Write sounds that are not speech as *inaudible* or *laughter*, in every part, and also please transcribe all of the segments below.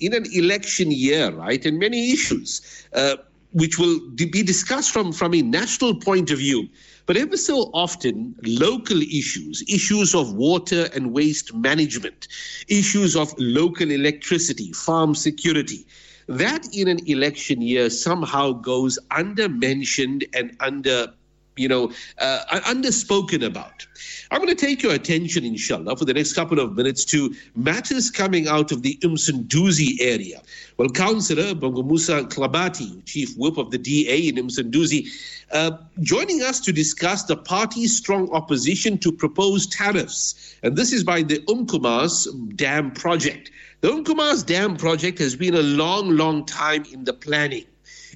in an election year, right, and many issues uh, which will be discussed from, from a national point of view. But ever so often, local issues, issues of water and waste management, issues of local electricity, farm security, that in an election year somehow goes under mentioned and under you know, uh, underspoken about. I'm going to take your attention, inshallah, for the next couple of minutes to matters coming out of the Msunduzi area. Well, Councillor Bongo Musa Klabati, Chief Whip of the DA in Msunduzi, uh, joining us to discuss the party's strong opposition to proposed tariffs. And this is by the Umkomaas Dam project. The Umkomaas Dam project has been a long, long time in the planning.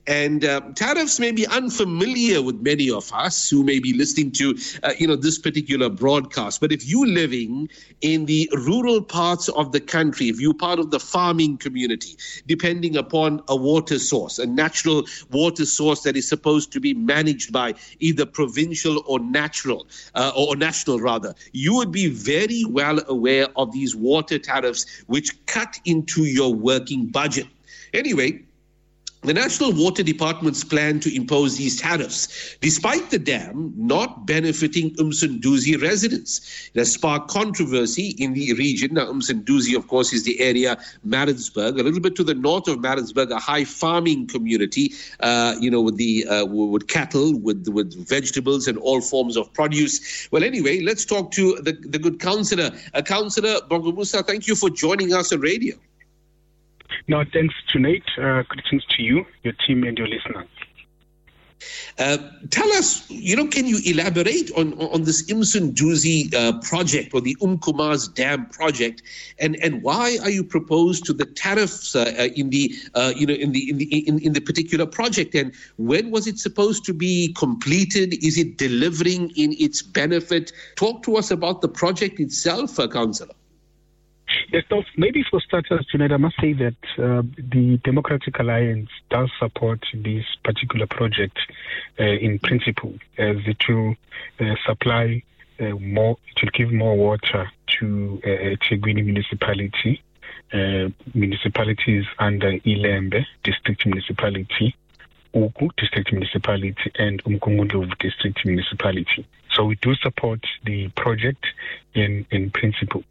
And uh, tariffs may be unfamiliar with many of us who may be listening to, uh, you know, this particular broadcast. But if you're living in the rural parts of the country, if you're part of the farming community, depending upon a water source, a natural water source that is supposed to be managed by either provincial or natural, uh, or national rather, you would be very well aware of these water tariffs which cut into your working budget. Anyway, the National Water Department's plan to impose these tariffs, despite the dam not benefiting Umsunduzi residents. It has sparked controversy in the region. Now, Umsunduzi, of course, is the area, Maritzburg, a little bit to the north of Maritzburg, a high farming community, uh, you know, with the uh, with cattle, with with vegetables and all forms of produce. Well, anyway, let's talk to the, the good councillor. Uh, councillor Bongo Musa, thank you for joining us on radio. No, thanks, Junaid. Uh, greetings to you, your team, and your listeners. Uh, tell us, you know, can you elaborate on on this Msunduzi uh, project or the Umkomaas Dam project, and and why are you proposed to the tariffs uh, uh in the uh, you know in the in the in, in the particular project, and when was it supposed to be completed? Is it delivering in its benefit? Talk to us about the project itself, uh, Councillor. Yes, so maybe for starters, tonight, I must say that uh, the Democratic Alliance does support this particular project uh, in principle, as it will uh, supply uh, more, it will give more water to uh, Thekwini municipality, uh, municipalities under Ilembe district municipality, Ugu district municipality, and Umgungundlovu district municipality. So we do support the project in, in principle.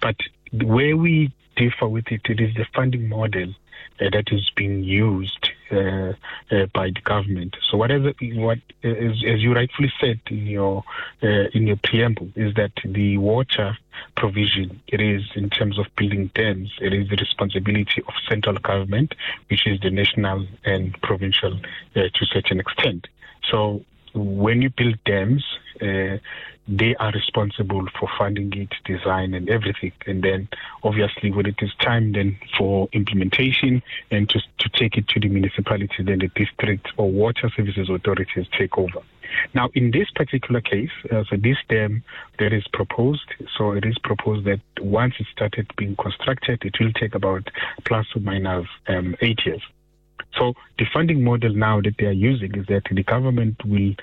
But where we differ with it, it is the funding model uh, that is being used uh, uh, by the government. So whatever what as, as you rightfully said in your uh, in your preamble is that the water provision it is in terms of building dams it is the responsibility of central government, which is the national and provincial uh, to a certain extent. So when you build dams, uh, they are responsible for funding it, design, and everything. And then, obviously, when it is time then for implementation and to, to take it to the municipality, then the district or water services authorities take over. Now, in this particular case, uh, so this dam that is proposed, so it is proposed that once it started being constructed, it will take about plus or minus um, eight years. So the funding model now that they are using is that the government will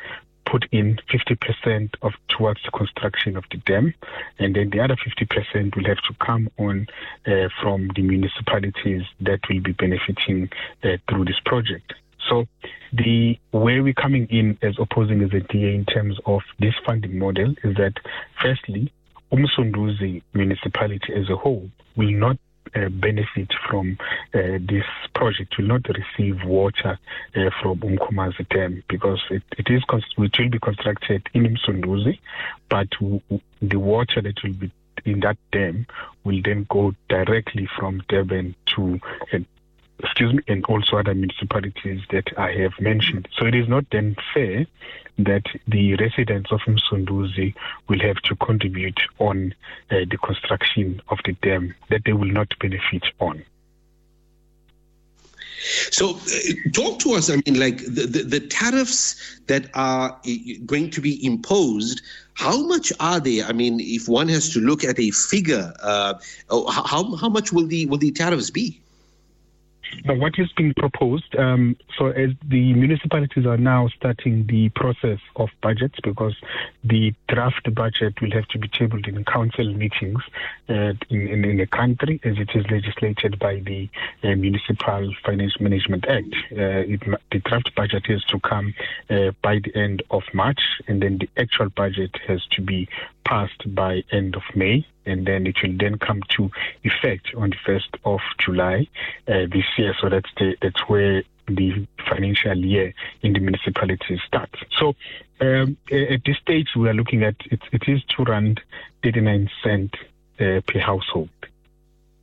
put in 50% of towards the construction of the dam, and then the other 50% will have to come on uh, from the municipalities that will be benefiting uh, through this project. So the where we're coming in as opposing as a DA in terms of this funding model is that firstly, Umsunduzi municipality as a whole will not uh, benefit from uh, this project will not receive water uh, from Umkomaas Dam because it, it is it will be constructed in Msunduzi, but w- the water that will be in that dam will then go directly from Durban to uh, excuse me, and also other municipalities that I have mentioned. So it is not then fair that the residents of Msunduzi will have to contribute on uh, the construction of the dam that they will not benefit on. So, uh, talk to us. I mean, like the, the, the, tariffs that are going to be imposed, how much are they? I mean, if one has to look at a figure, uh, oh, how, how much will the, will the tariffs be? Now, what is being proposed? Um, so, as the municipalities are now starting the process of budgets because the draft budget will have to be tabled in council meetings uh, in, in, in, the country as it is legislated by the uh, Municipal Finance Management Act. Uh, it, the draft budget is to come uh, by the end of March, and then the actual budget has to be passed by end of May and then it will then come to effect on the 1st of July uh, this year. So that's the, that's where the financial year in the municipality starts. So um, at this stage, we are looking at it, it is to run 39 cent uh, per household.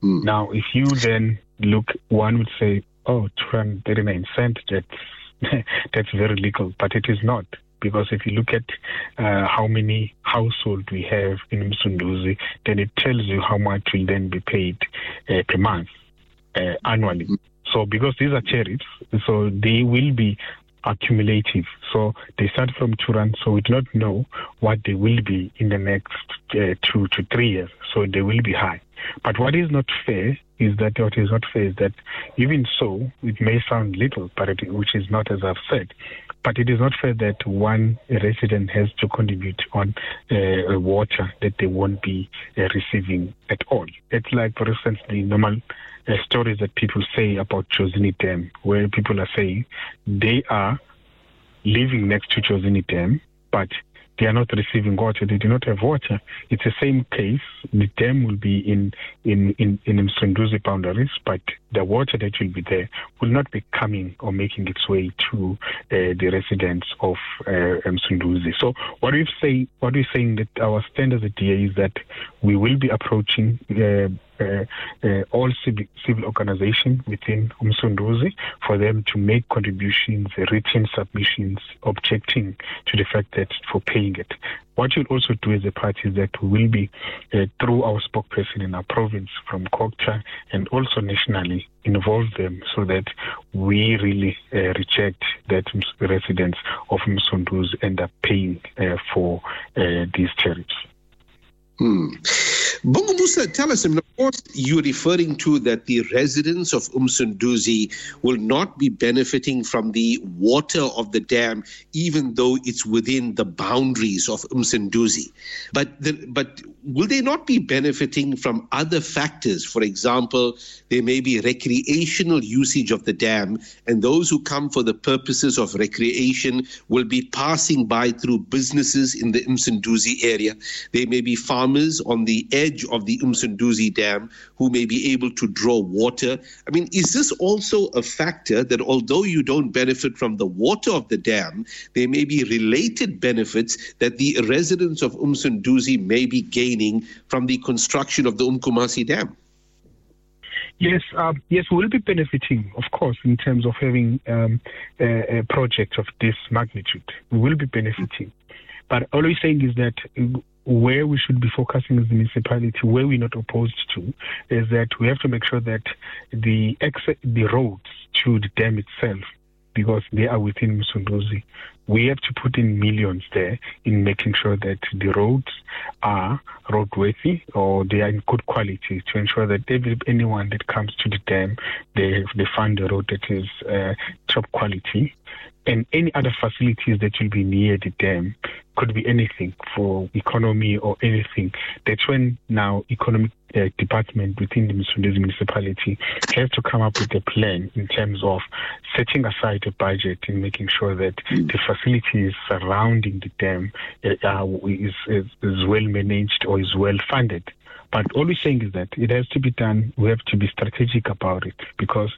Mm. Now, if you then look, one would say, oh, to run 39 cent, that's *laughs* that's very little, but it is not because if you look at uh, how many households we have in Msunduzi, then it tells you how much will then be paid uh, per month uh, annually. So because these are tariffs, so they will be accumulative. So they start from two rand, so we do not know what they will be in the next uh, two to three years. So they will be high. But what is not fair is that what is not fair is that even so, it may sound little, but it, which is not as I've said. But it is not fair that one resident has to contribute on uh, water that they won't be uh, receiving at all. It's like, for instance, the normal uh, stories that people say about Jozini Dam, where people are saying they are living next to Jozini Dam, but they are not receiving water. They do not have water. It's the same case. The dam will be in in in, in Msunduzi boundaries, but the water that will be there will not be coming or making its way to uh, the residents of uh, Msunduzi. So what we say, what we're saying that our stand as a DA is that we will be approaching. Uh, all civil, civil organizations within Umsunduzi for them to make contributions, written submissions, objecting to the fact that for paying it. What we'll also do as a party is that we will be, uh, through our spokesperson in our province from COGTA and also nationally, involve them so that we really uh, reject that residents of Msunduzi end up paying uh, for uh, these tariffs. Hmm. Bungumusa, tell us, of course, you're referring to that the residents of Umsunduzi will not be benefiting from the water of the dam, even though it's within the boundaries of Umsunduzi. But, but will they not be benefiting from other factors? For example, there may be recreational usage of the dam, and those who come for the purposes of recreation will be passing by through businesses in the Umsunduzi area. There may be farmers on the edge edge of the Umsunduzi Dam who may be able to draw water. I mean, is this also a factor that although you don't benefit from the water of the dam, there may be related benefits that the residents of Umsunduzi may be gaining from the construction of the Umkumasi Dam? Yes, uh, yes, we will be benefiting, of course, in terms of having um, a, a, project of this magnitude. We will be benefiting. But all we're saying is that where we should be focusing as a municipality, where we're not opposed to, is that we have to make sure that the the roads to the dam itself, because they are within Msunduzi, we have to put in millions there in making sure that the roads are roadworthy or they are in good quality to ensure that every, anyone that comes to the dam, they, they find a road that is uh, top quality and any other facilities that will be near the dam could be anything for economy or anything. That's when now economic uh, department within the Msunduzi municipality has to come up with a plan in terms of setting aside a budget and making sure that mm. the facilities surrounding the dam uh, is, is, is well managed or is well funded. But all we're saying is that it has to be done. We have to be strategic about it because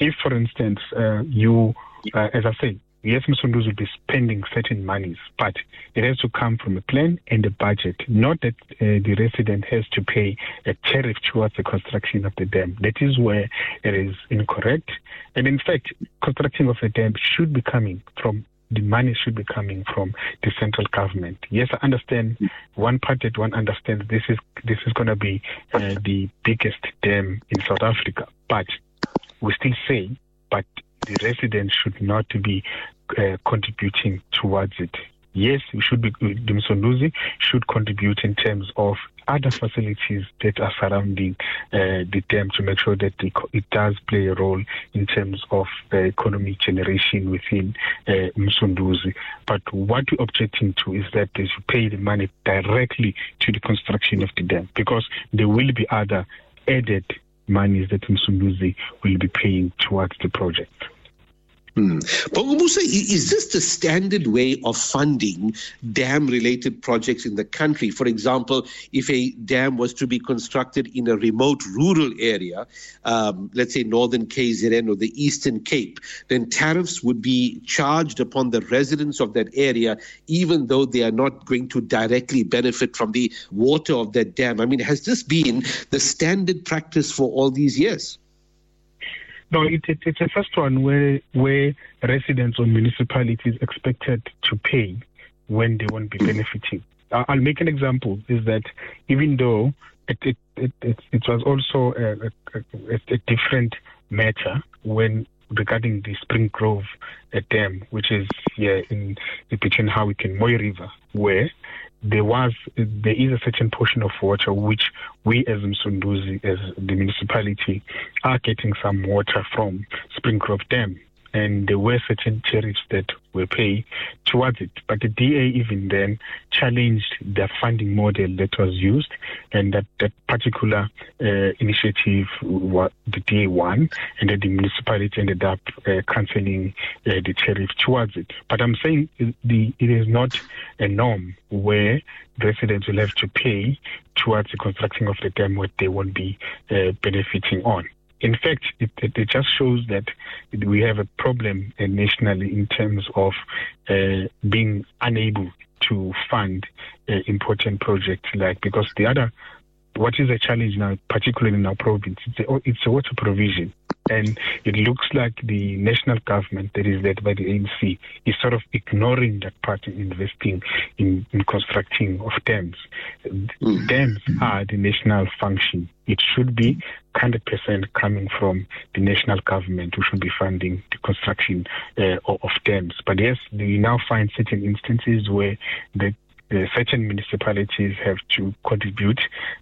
if, for instance, uh, you, uh, as I say, yes, Msunduzi will be spending certain monies, but it has to come from a plan and a budget, not that uh, the resident has to pay a tariff towards the construction of the dam. That is where it is incorrect. And in fact, construction of the dam should be coming from the money should be coming from the central government. Yes, I understand one part that one understands this is this is going to be uh, the biggest dam in South Africa, but we still say, but the residents should not be uh, contributing towards it. yes, we should be, the Msunduzi should contribute in terms of other facilities that are surrounding uh, the dam to make sure that it does play a role in terms of uh, economic generation within uh, Msunduzi. But what we're objecting to is that they should pay the money directly to the construction of the dam because there will be other added monies that Msunduzi will be paying towards the project. Hmm. Is this the standard way of funding dam related projects in the country? For example, if a dam was to be constructed in a remote rural area, um, let's say northern KZN or the eastern Cape, then tariffs would be charged upon the residents of that area, even though they are not going to directly benefit from the water of that dam. I mean, has this been the standard practice for all these years? No, it, it, it's the first one where where residents or municipalities expected to pay when they won't be benefiting. I'll make an example. Is that even though it it, it, it, it was also a, a, a, different matter when regarding the Spring Grove uh, dam, which is here in, in between Howick and Mooi River, where there was there is a certain portion of water which we as Msunduzi, as the municipality, are getting some water from Spring Grove Dam and there were certain tariffs that were paid towards it. But the DA even then challenged the funding model that was used, and that, that particular uh, initiative, what the DA won, and then the municipality ended up uh, cancelling uh, the tariff towards it. But I'm saying the, it is not a norm where residents will have to pay towards the construction of the dam what they won't be uh, benefiting on in fact, it, it, it, just shows that we have a problem uh, nationally in terms of uh, being unable to fund uh, important projects like because the other what is a challenge now, particularly in our province, it's a, it's a water provision. And it looks like the national government that is led by the ANC is sort of ignoring that part in investing in, in constructing of dams. Mm. Dams are the national function. It should be 100% coming from the national government who should be funding the construction uh, of dams. But yes, we now find certain instances where the uh, certain municipalities have to contribute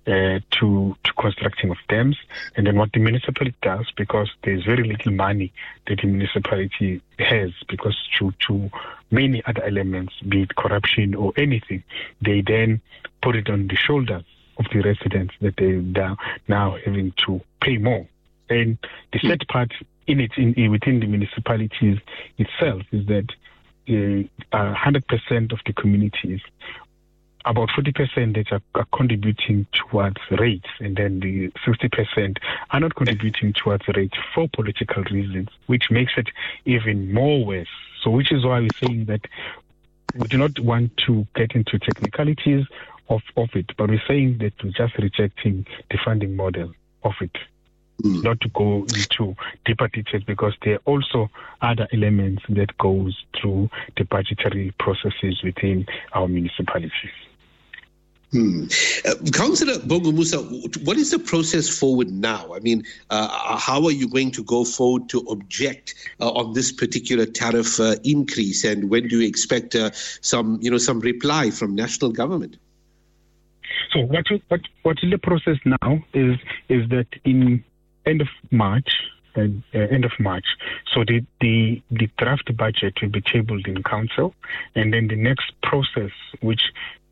uh, to to constructing of dams, and then what the municipality does, because there's very little money that the municipality has, because to to many other elements, be it corruption or anything, they then put it on the shoulders of the residents that they are now having to pay more. And the sad part in it, in, within the municipalities itself, is that uh, 100% of the communities, about 40% that are, are, contributing towards rates, and then the 60% are not contributing towards rates for political reasons, which makes it even more worse. So, which is why we're saying that we do not want to get into technicalities of, of it, but we're saying that we're just rejecting the funding model of it. Mm. Not to go into deeper details because there are also other elements that goes through the budgetary processes within our municipalities. Hmm. Uh, Councillor Bongo Musa, what is the process forward now? I mean, uh, how are you going to go forward to object uh, on this particular tariff uh, increase, and when do you expect uh, some, you know, some reply from national government? So what what what the process now is is that in end of March, uh, uh, end of March. So the, the the draft budget will be tabled in council, and then the next process, which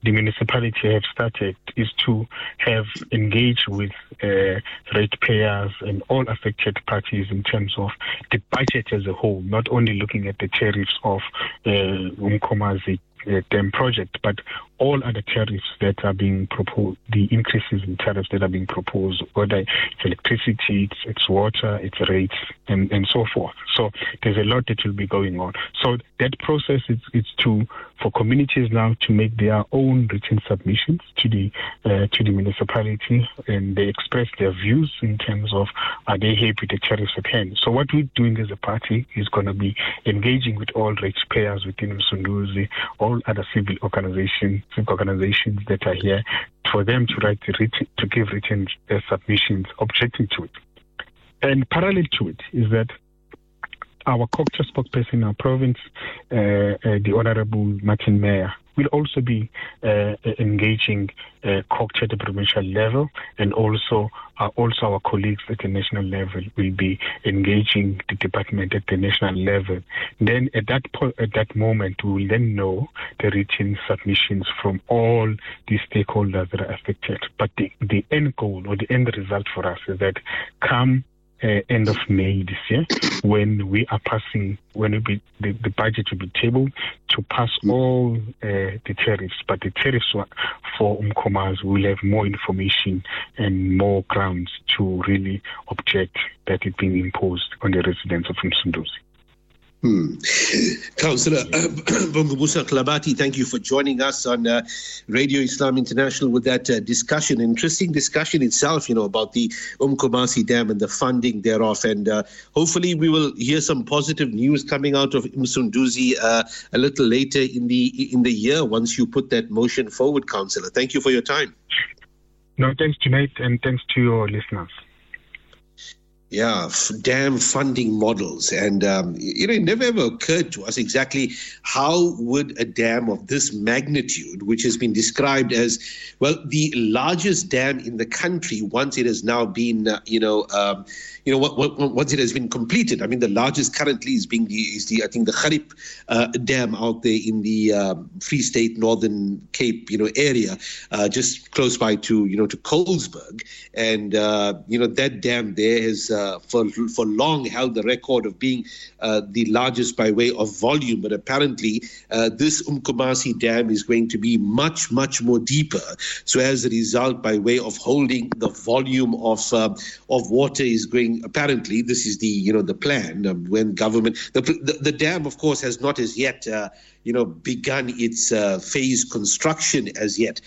the municipality have started, is to have engaged with uh, ratepayers and all affected parties in terms of the budget as a whole, not only looking at the tariffs of uh, Umkomazi uh, dam project, but all other tariffs that are being proposed, the increases in tariffs that are being proposed, whether it's electricity, it's, it's water, it's rates, and, and so forth. So there's a lot that will be going on. So that process is, is to for communities now to make their own written submissions to the uh, to the municipality, and they express their views in terms of are they happy with the tariffs at hand. So what we're doing as a party is going to be engaging with all ratepayers within Msunduzi, all other civil organizations civic organizations that are here for them to write written, to give written uh, submissions objecting to it. And parallel to it is that our COGTA spokesperson in our province, uh, uh, the Honorable Martin Meyer, will also be uh, engaging uh, COGTA at the provincial level, and also uh, also our colleagues at the national level will be engaging the department at the national level. Then at that po- at that moment, we will then know the written submissions from all the stakeholders that are affected. But the, the end goal or the end result for us is that come uh, end of May this year, when we are passing, when we be, the, the budget will be tabled to pass all uh, the tariffs. But the tariffs for Umkomas will have more information and more grounds to really object that it being imposed on the residents of Msunduzi. Hmm. Councillor *coughs* uh, Klabati, thank you for joining us on uh, Radio Islam International with that uh, discussion. Interesting discussion itself, you know, about the Umkomasi Dam and the funding thereof. And uh, hopefully we will hear some positive news coming out of Msunduzi uh, a little later in the in the year once you put that motion forward, Councillor. Thank you for your time. No, thanks, Junaid, and thanks to your listeners. Yeah, f- dam funding models, and um, you know, it never ever occurred to us exactly how would a dam of this magnitude, which has been described as well the largest dam in the country, once it has now been, uh, you know, um, you know, what, what, once it has been completed. I mean, the largest currently is being the is the I think the Gariep uh, Dam out there in the uh, Free State Northern Cape, you know, area, uh, just close by to you know to Colesberg, and uh, you know that dam there has uh, for for long held the record of being uh, the largest by way of volume, but apparently this Umkomasi Dam is going to be much much more deeper. So as a result, by way of holding the volume of of water is going apparently this is the you know the plan um, when government the, the, the dam of course has not as yet uh, you know begun its uh, phase construction as yet